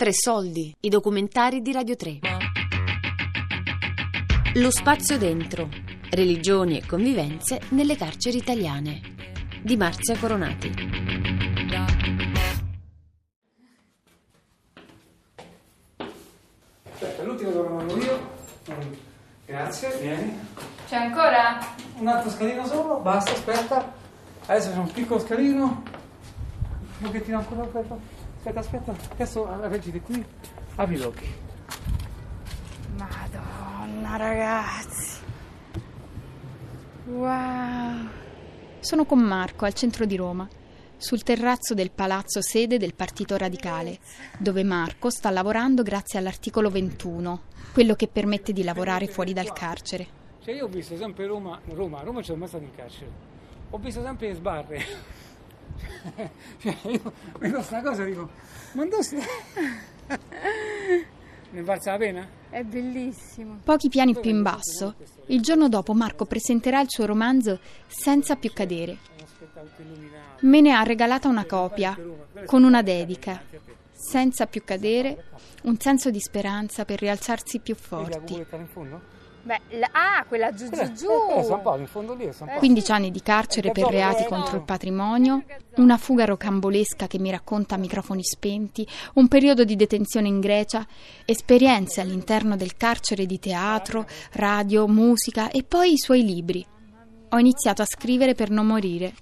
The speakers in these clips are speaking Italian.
Tre soldi, i documentari di Radio 3. Lo spazio dentro. Religioni e convivenze nelle carceri italiane. Di Marzia Coronati. Aspetta, l'ultimo lo mando io. Grazie, vieni. C'è ancora? Un altro scalino solo, basta, aspetta. Adesso c'è un piccolo scalino. Un pochettino ancora, aspetta. Aspetta, aspetta. Adesso reggiti qui. Apri gli occhi. Madonna, ragazzi. Wow. Sono con Marco al centro di Roma, sul terrazzo del palazzo sede del Partito Radicale, dove Marco sta lavorando grazie all'articolo 21, quello che permette di lavorare fuori dal carcere. Cioè io ho visto sempre Roma, Roma, Roma c'è mai stato in carcere. Ho visto sempre le sbarre. Cioè io vedo questa cosa e dico, ma dove stai? Ne valsa la pena? È bellissimo. Pochi piani più in basso, il giorno dopo Marco presenterà il suo romanzo Senza più cadere. Me ne ha regalata una copia, con una dedica. Senza più cadere, un senso di speranza per rialzarsi più forti. Beh, la- ah, quella giù giù giù. eh, è San Paolo, in fondo lì è San Paolo. 15 anni di carcere per reati contro il patrimonio, una fuga rocambolesca che mi racconta a microfoni spenti, un periodo di detenzione in Grecia, esperienze all'interno del carcere di teatro, radio, musica e poi i suoi libri. Ho iniziato a scrivere per non morire.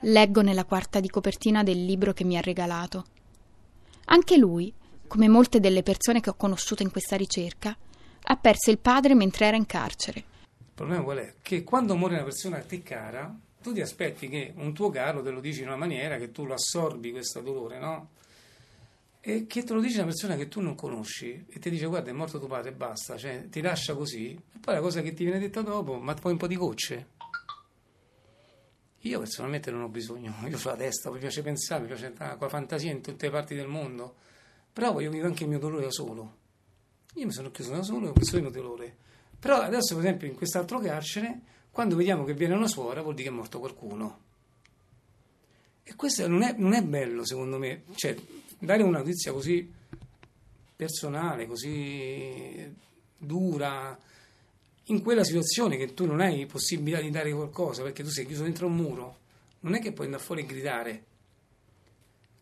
Leggo nella quarta di copertina del libro che mi ha regalato. Anche lui, come molte delle persone che ho conosciuto in questa ricerca, ha perso il padre mentre era in carcere. Il problema qual è? Che quando muore una persona a te cara, tu ti aspetti che un tuo caro te lo dici in una maniera che tu lo assorbi questo dolore, no? E che te lo dice una persona che tu non conosci e ti dice guarda è morto tuo padre e basta, cioè ti lascia così. E poi la cosa che ti viene detta dopo, ma poi un po' di gocce. Io personalmente non ho bisogno, io ho la testa, mi piace pensare, mi piace la fantasia in tutte le parti del mondo, però voglio vivere anche il mio dolore da solo. Io mi sono chiuso da solo e ho il mio dolore. Però adesso, per esempio, in quest'altro carcere, quando vediamo che viene una suora, vuol dire che è morto qualcuno. E questo non è, non è bello, secondo me. Cioè, dare una notizia così personale, così dura, in quella situazione che tu non hai possibilità di dare qualcosa, perché tu sei chiuso dentro un muro, non è che puoi andare fuori e gridare.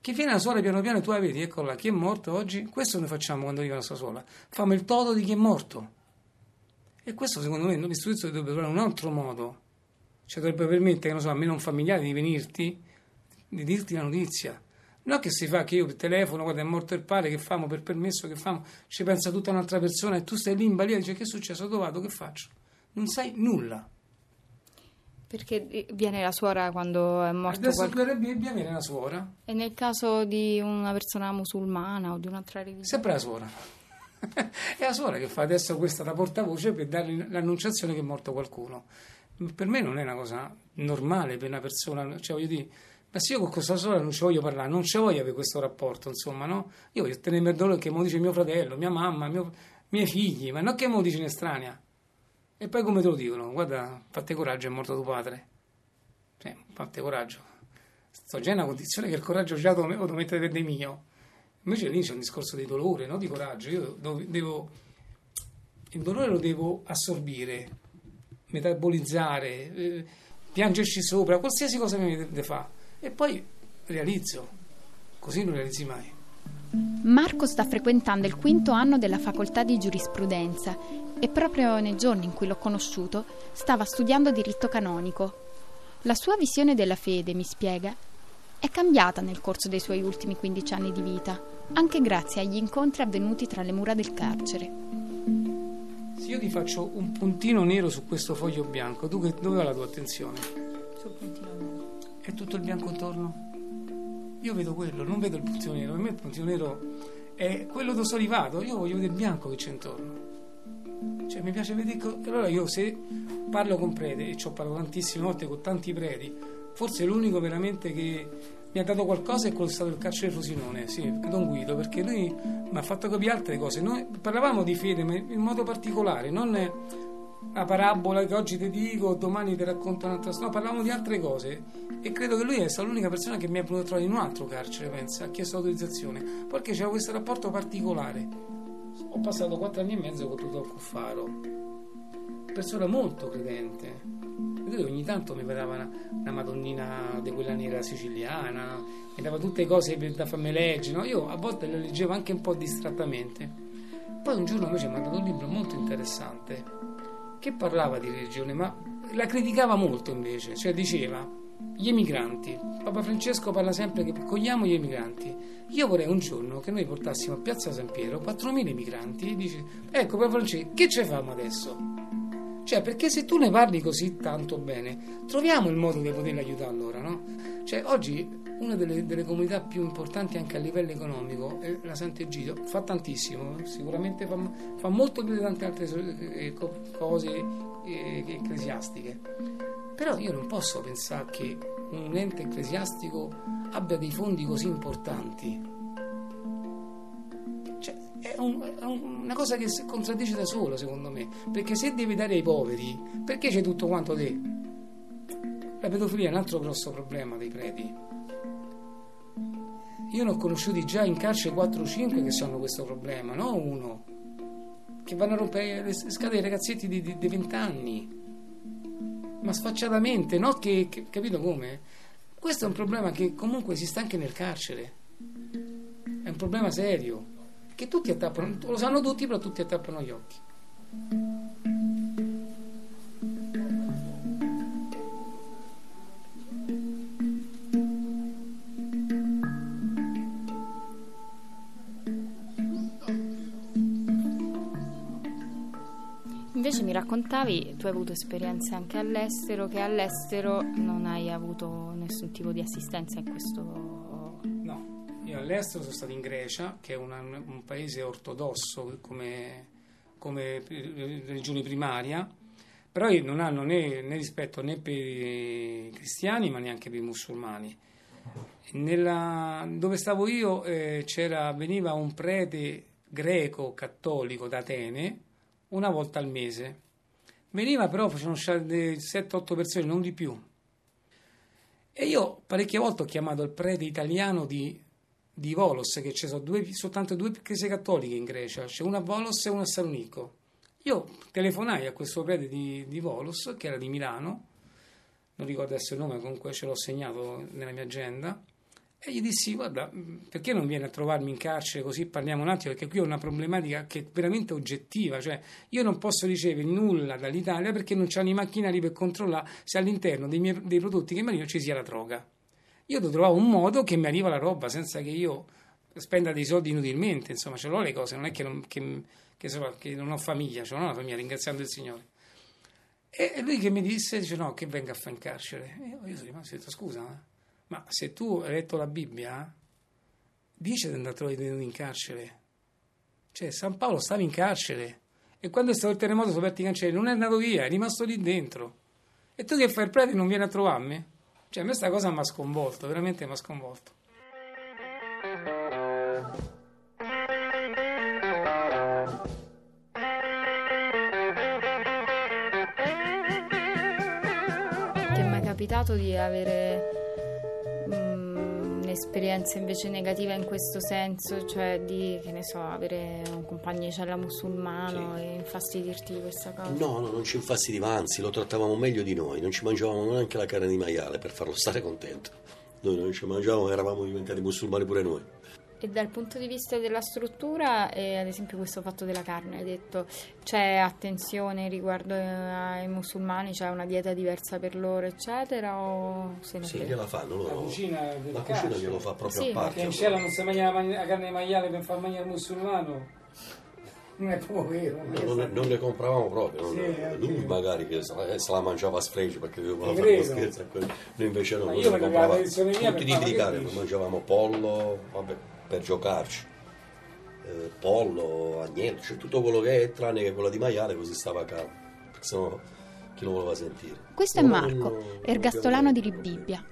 Che viene la suora piano piano e tu la vedi, eccola, chi è morto oggi? Questo noi facciamo quando arriva la sua suora. Facciamo il toto di chi è morto. E questo secondo me l'istituto dovrebbe trovare un altro modo. Cioè dovrebbe permettere, non so, a me un familiare di venirti, di dirti la notizia. Non che si fa che io telefono, guarda è morto il padre, che famo per permesso, che famo, ci pensa tutta un'altra persona e tu stai lì in balia e dici che è successo, dove vado, che faccio? Non sai nulla. Perché viene la suora quando è morto Adesso qualcuno. dovrebbe avere una suora, E nel caso di una persona musulmana o di un'altra religione? sempre la suora. è la suora che fa adesso questa da portavoce per dargli l'annunciazione che è morto qualcuno. Per me non è una cosa normale per una persona, cioè voglio dire, ma se io con questa suora non ci voglio parlare, non ci voglio avere questo rapporto, insomma, no? Io voglio tenermi il dolore che mi dice mio fratello, mia mamma, mio- miei figli, ma non che lo dice in estranea. E poi come te lo dicono? Guarda, fate coraggio, è morto tuo padre. Cioè, fate coraggio. Sto già in una condizione che il coraggio già lo devo mettere per dei mio. Invece lì c'è un discorso di dolore, non di coraggio. Io devo, devo- il dolore lo devo assorbire, metabolizzare, eh, piangerci sopra, qualsiasi cosa mi deve fare. E poi realizzo. Così non realizzi mai. Marco sta frequentando il quinto anno della facoltà di giurisprudenza e proprio nei giorni in cui l'ho conosciuto stava studiando diritto canonico. La sua visione della fede, mi spiega, è cambiata nel corso dei suoi ultimi 15 anni di vita, anche grazie agli incontri avvenuti tra le mura del carcere. Se io ti faccio un puntino nero su questo foglio bianco, tu che, dove va la tua attenzione? Sul puntino nero. È tutto il bianco intorno? Io vedo quello, non vedo il puntino nero. Per me il puntino nero è quello dove sono arrivato. Io voglio vedere il bianco che c'è intorno. Cioè, mi piace vedere. Allora, io se parlo con prete, e ci ho parlato tantissime volte con tanti preti, forse l'unico veramente che mi ha dato qualcosa è quello stato il carcere Frosinone, sì, Don Guido, perché lui mi ha fatto capire altre cose. Noi parlavamo di fede, ma in modo particolare, non una parabola che oggi ti dico, domani ti racconto un'altra storia. No, parlavamo di altre cose e credo che lui è stata l'unica persona che mi è venuto a trovare in un altro carcere, pensa, ha chiesto autorizzazione, perché c'era questo rapporto particolare. Ho passato quattro anni e mezzo con tutto il Cuffaro, persona molto credente. Vedevo ogni tanto mi vedeva una, una, madonnina di quella nera siciliana, mi dava tutte cose da farmi leggere, no? io a volte le leggevo anche un po' distrattamente. Poi un giorno invece mi ha mandato un libro molto interessante che parlava di religione, ma la criticava molto invece, cioè diceva gli emigranti. Papa Francesco parla sempre che accogliamo gli emigranti. Io vorrei un giorno che noi portassimo a Piazza San Piero 4.000 emigranti e dice, ecco Papa Francesco, che ci facciamo adesso? Cioè, perché se tu ne parli così tanto bene, troviamo il modo di poterli aiutare allora, no? Cioè, oggi una delle, delle, comunità più importanti anche a livello economico è la Sant'Egidio, fa tantissimo, eh? sicuramente fa, fa, molto più di tante altre eh, cose eh, ecclesiastiche, però io non posso pensare che un ente ecclesiastico abbia dei fondi così importanti. Cioè, è, un, è una cosa che si contraddice da solo, secondo me, perché se devi dare ai poveri, perché c'è tutto quanto te? La pedofilia è un altro grosso problema dei preti io ne ho conosciuti già in carcere 4 o 5 che hanno questo problema, non uno. Che vanno a rompere le scatole ai ragazzetti di, di, di 20 anni. Ma sfacciatamente, no? Che, che, capito come? Questo è un problema che comunque esiste anche nel carcere. È un problema serio. Che tutti attappano, lo sanno tutti, però tutti attappano gli occhi. Invece mi raccontavi, tu hai avuto esperienze anche all'estero, che all'estero non hai avuto nessun tipo di assistenza in questo... No, io all'estero sono stato in Grecia, che è una, un paese ortodosso come, come religione primaria, però non hanno né, né, rispetto né per i cristiani ma neanche per i musulmani. Nella, dove stavo io eh, veniva un prete greco cattolico da Atene una volta al mese. Veniva però, facevano 7-8 persone, non di più. E io parecchie volte ho chiamato il prete italiano di, di Volos, che ci sono due, soltanto due chiese cattoliche in Grecia, c'è una a Volos e una a Salonico. Io telefonai a questo prete di, di Volos, che era di Milano, non ricordo adesso il nome, comunque ce l'ho segnato nella mia agenda, e gli dissi, guarda, perché non vieni a trovarmi in carcere così parliamo un attimo, perché qui ho una problematica che è veramente oggettiva, cioè io non posso ricevere nulla dall'Italia perché non c'hanno i macchinari per controllare se all'interno dei, miei, dei prodotti che mi arrivano ci sia la droga. Io devo trovare un modo che mi arriva la roba senza che io spenda dei soldi inutilmente, insomma, ce l'ho le cose, non è che non, che, che, so, che non ho famiglia, ce l'ho una famiglia, ringraziando il Signore. E lui che mi disse, dice no, che venga a fare in carcere. E io, sono rimasto ho detto, scusa, eh? Ma se tu hai letto la Bibbia, dice di andare in carcere. Cioè, San Paolo stava in carcere e quando è stato il terremoto sono aperti i cancelli, non è andato via, è rimasto lì dentro. E tu che fai il prete non vieni a trovarmi? Cioè, a me questa cosa mi ha sconvolto, veramente mi ha sconvolto. Ti è mai capitato di avere esperienza invece negativa in questo senso, cioè di, che ne so, avere un compagno di cella musulmano sì. e infastidirti di questa cosa? No, no, non ci infastidiva, anzi lo trattavamo meglio di noi, non ci mangiavamo neanche la carne di maiale per farlo stare contento. Noi non ci mangiavamo, eravamo diventati musulmani pure noi. E dal punto di vista della struttura, e ad esempio questo fatto della carne, hai detto c'è attenzione riguardo ai musulmani, c'è una dieta diversa per loro, eccetera? O se sì, gliela fanno loro. La cucina, la cucina glielo fa proprio sì. a parte. Perché in cielo non si mangia la carne di maiale per far mangiare il musulmano. Non è proprio vero. No, non, non, le compravamo proprio, non, sì, lui magari che se la, mangiava a sfregio perché doveva fare lo scherzo. Noi invece no, noi compravamo tutti i tipi di carne, mangiavamo pollo, vabbè per giocarci. Eh, pollo, agnello, cioè tutto quello che è tranne che quello di maiale così stava calmo, perché sennò chi lo voleva sentire. Questo è Marco, ergastolano di Ribibbia.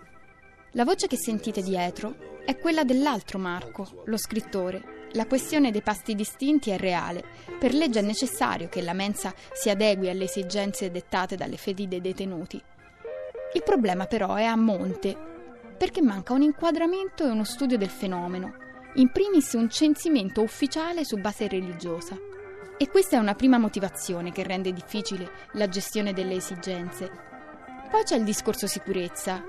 La voce che sentite dietro è quella dell'altro Marco, lo scrittore, La questione dei pasti distinti è reale. Per legge è necessario che la mensa si adegui alle esigenze dettate dalle fedi dei detenuti. Il problema però è a monte, perché manca un inquadramento e uno studio del fenomeno, in primis un censimento ufficiale su base religiosa. E questa è una prima motivazione che rende difficile la gestione delle esigenze. Poi c'è il discorso sicurezza.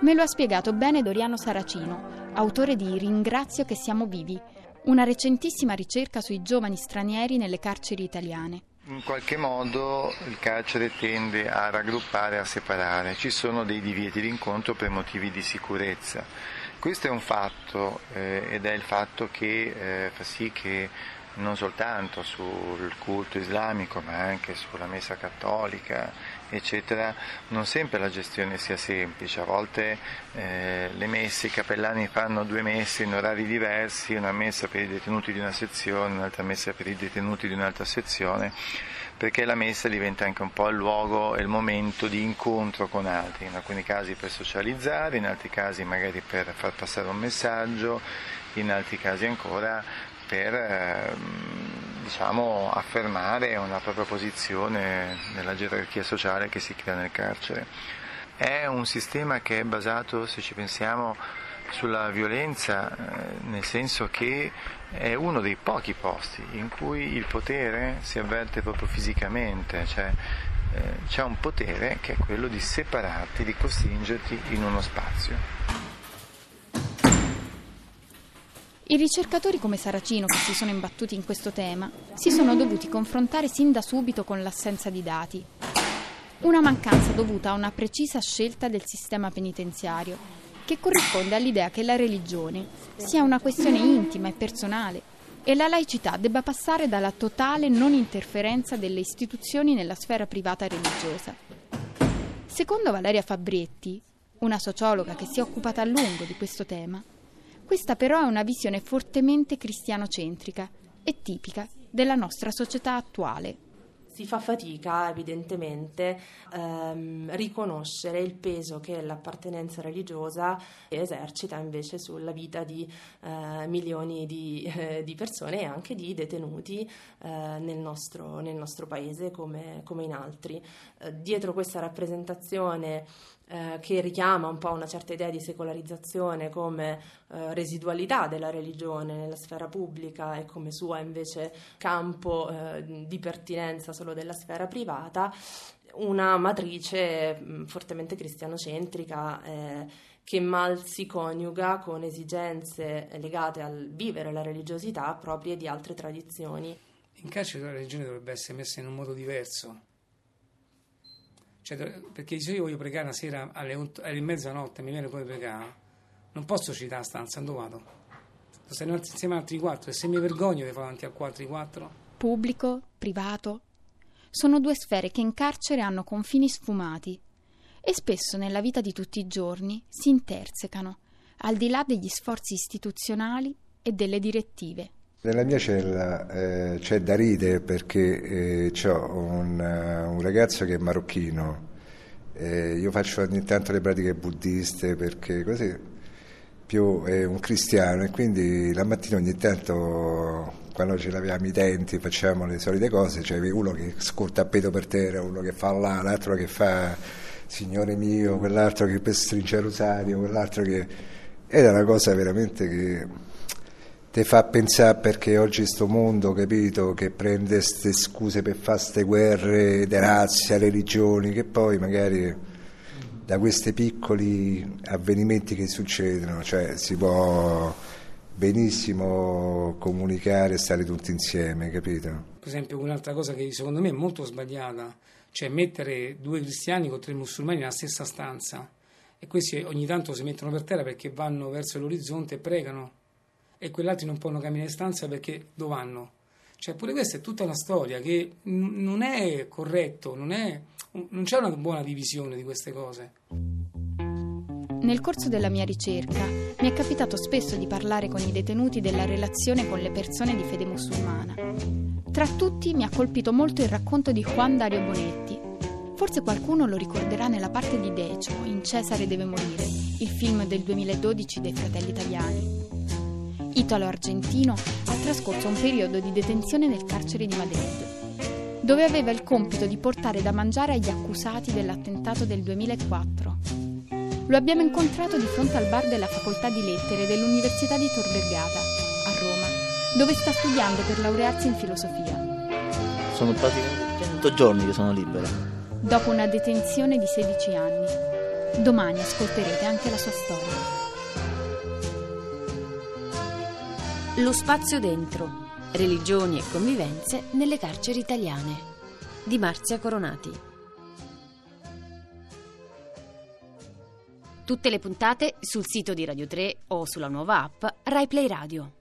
Me lo ha spiegato bene Doriano Saracino, autore di Ringrazio che siamo vivi, una recentissima ricerca sui giovani stranieri nelle carceri italiane. In qualche modo il carcere tende a raggruppare, a separare, ci sono dei divieti d'incontro per motivi di sicurezza. Questo è un fatto eh, ed è il fatto che eh, fa sì che non soltanto sul culto islamico ma anche sulla messa cattolica eccetera non sempre la gestione sia semplice. A volte eh, le messe i cappellani fanno due messe in orari diversi una messa per i detenuti di una sezione un'altra messa per i detenuti di un'altra sezione perché la messa diventa anche un po' il luogo e il momento di incontro con altri, in alcuni casi per socializzare, in altri casi magari per far passare un messaggio, in altri casi ancora per ehm, diciamo, affermare una propria posizione nella gerarchia sociale che si crea nel carcere. È un sistema che è basato, se ci pensiamo, sulla violenza, eh, nel senso che è uno dei pochi posti in cui il potere si avverte proprio fisicamente, cioè eh, c'è un potere che è quello di separarti, di costringerti in uno spazio. I ricercatori come Saracino che si sono imbattuti in questo tema si sono dovuti confrontare sin da subito con l'assenza di dati. Una mancanza dovuta a una precisa scelta del sistema penitenziario, che corrisponde all'idea che la religione sia una questione intima e personale e la laicità debba passare dalla totale non interferenza delle istituzioni nella sfera privata religiosa. Secondo Valeria Fabbretti, una sociologa che si è occupata a lungo di questo tema, questa però è una visione fortemente cristianocentrica e tipica della nostra società attuale. Si fa fatica evidentemente ehm, riconoscere il peso che l'appartenenza religiosa esercita invece sulla vita di eh, milioni di, eh, di, persone e anche di detenuti eh, nel, nostro, nel, nostro, paese come, come in altri. Eh, dietro questa rappresentazione eh, che richiama un po' una certa idea di secolarizzazione come eh, residualità della religione nella sfera pubblica e come sua invece campo eh, di pertinenza solo della sfera privata, una matrice mh, mm, fortemente cristianocentrica eh, che mal si coniuga con esigenze legate al vivere la religiosità proprie di altre tradizioni. In carcere la religione dovrebbe essere messa in un modo diverso cioè, perché se io voglio pregare una sera alle, otto, alle mezzanotte, mi viene poi pregare, non posso uscire dalla stanza, dove vado? Sto insieme ad altri quattro e se mi vergogno di fare davanti a quattro quattro. Pubblico, privato, sono due sfere che in carcere hanno confini sfumati e spesso nella vita di tutti i giorni si intersecano, al di là degli sforzi istituzionali e delle direttive. Nella mia cella eh, c'è da ridere perché eh, ho un, uh, un, ragazzo che è marocchino, eh, io faccio ogni tanto le pratiche buddiste perché così più è un cristiano e quindi la mattina ogni tanto quando ci laviamo i denti facciamo le solite cose, c'è cioè uno che scorta a pedo per terra, uno che fa là, l'altro che fa Signore mio, quell'altro che stringe il rosario, quell'altro che... Ed è una cosa veramente che ti fa pensare perché oggi sto mondo, capito, che prende queste scuse per fare queste guerre di razze, religioni, che poi magari da questi piccoli avvenimenti che succedono, cioè si può benissimo comunicare e stare tutti insieme, capito? Per esempio un'altra cosa che secondo me è molto sbagliata, cioè mettere due cristiani con tre musulmani nella stessa stanza e questi ogni tanto si mettono per terra perché vanno verso l'orizzonte e pregano e quell'altro non possono camminare in stanza perché dove vanno? Cioè, pure questa è tutta una storia che n- non è corretto, non, è, non c'è una buona divisione di queste cose. Nel corso della mia ricerca mi è capitato spesso di parlare con i detenuti della relazione con le persone di fede musulmana. Tra tutti mi ha colpito molto il racconto di Juan Dario Bonetti. Forse qualcuno lo ricorderà nella parte di Decio in Cesare deve morire, il film del 2012 dei fratelli italiani. Italo-argentino, ha trascorso un periodo di detenzione nel carcere di Madrid, dove aveva il compito di portare da mangiare agli accusati dell'attentato del 2004. Lo abbiamo incontrato di fronte al bar della Facoltà di Lettere dell'Università di Tor Vergata, a Roma, dove sta studiando per laurearsi in filosofia. Sono praticamente 100 giorni che sono libero. Dopo una detenzione di 16 anni. Domani ascolterete anche la sua storia. Lo spazio dentro. Religioni e convivenze nelle carceri italiane. Di Marzia Coronati. Tutte le puntate sul sito di Radio 3 o sulla nuova app RaiPlay Radio.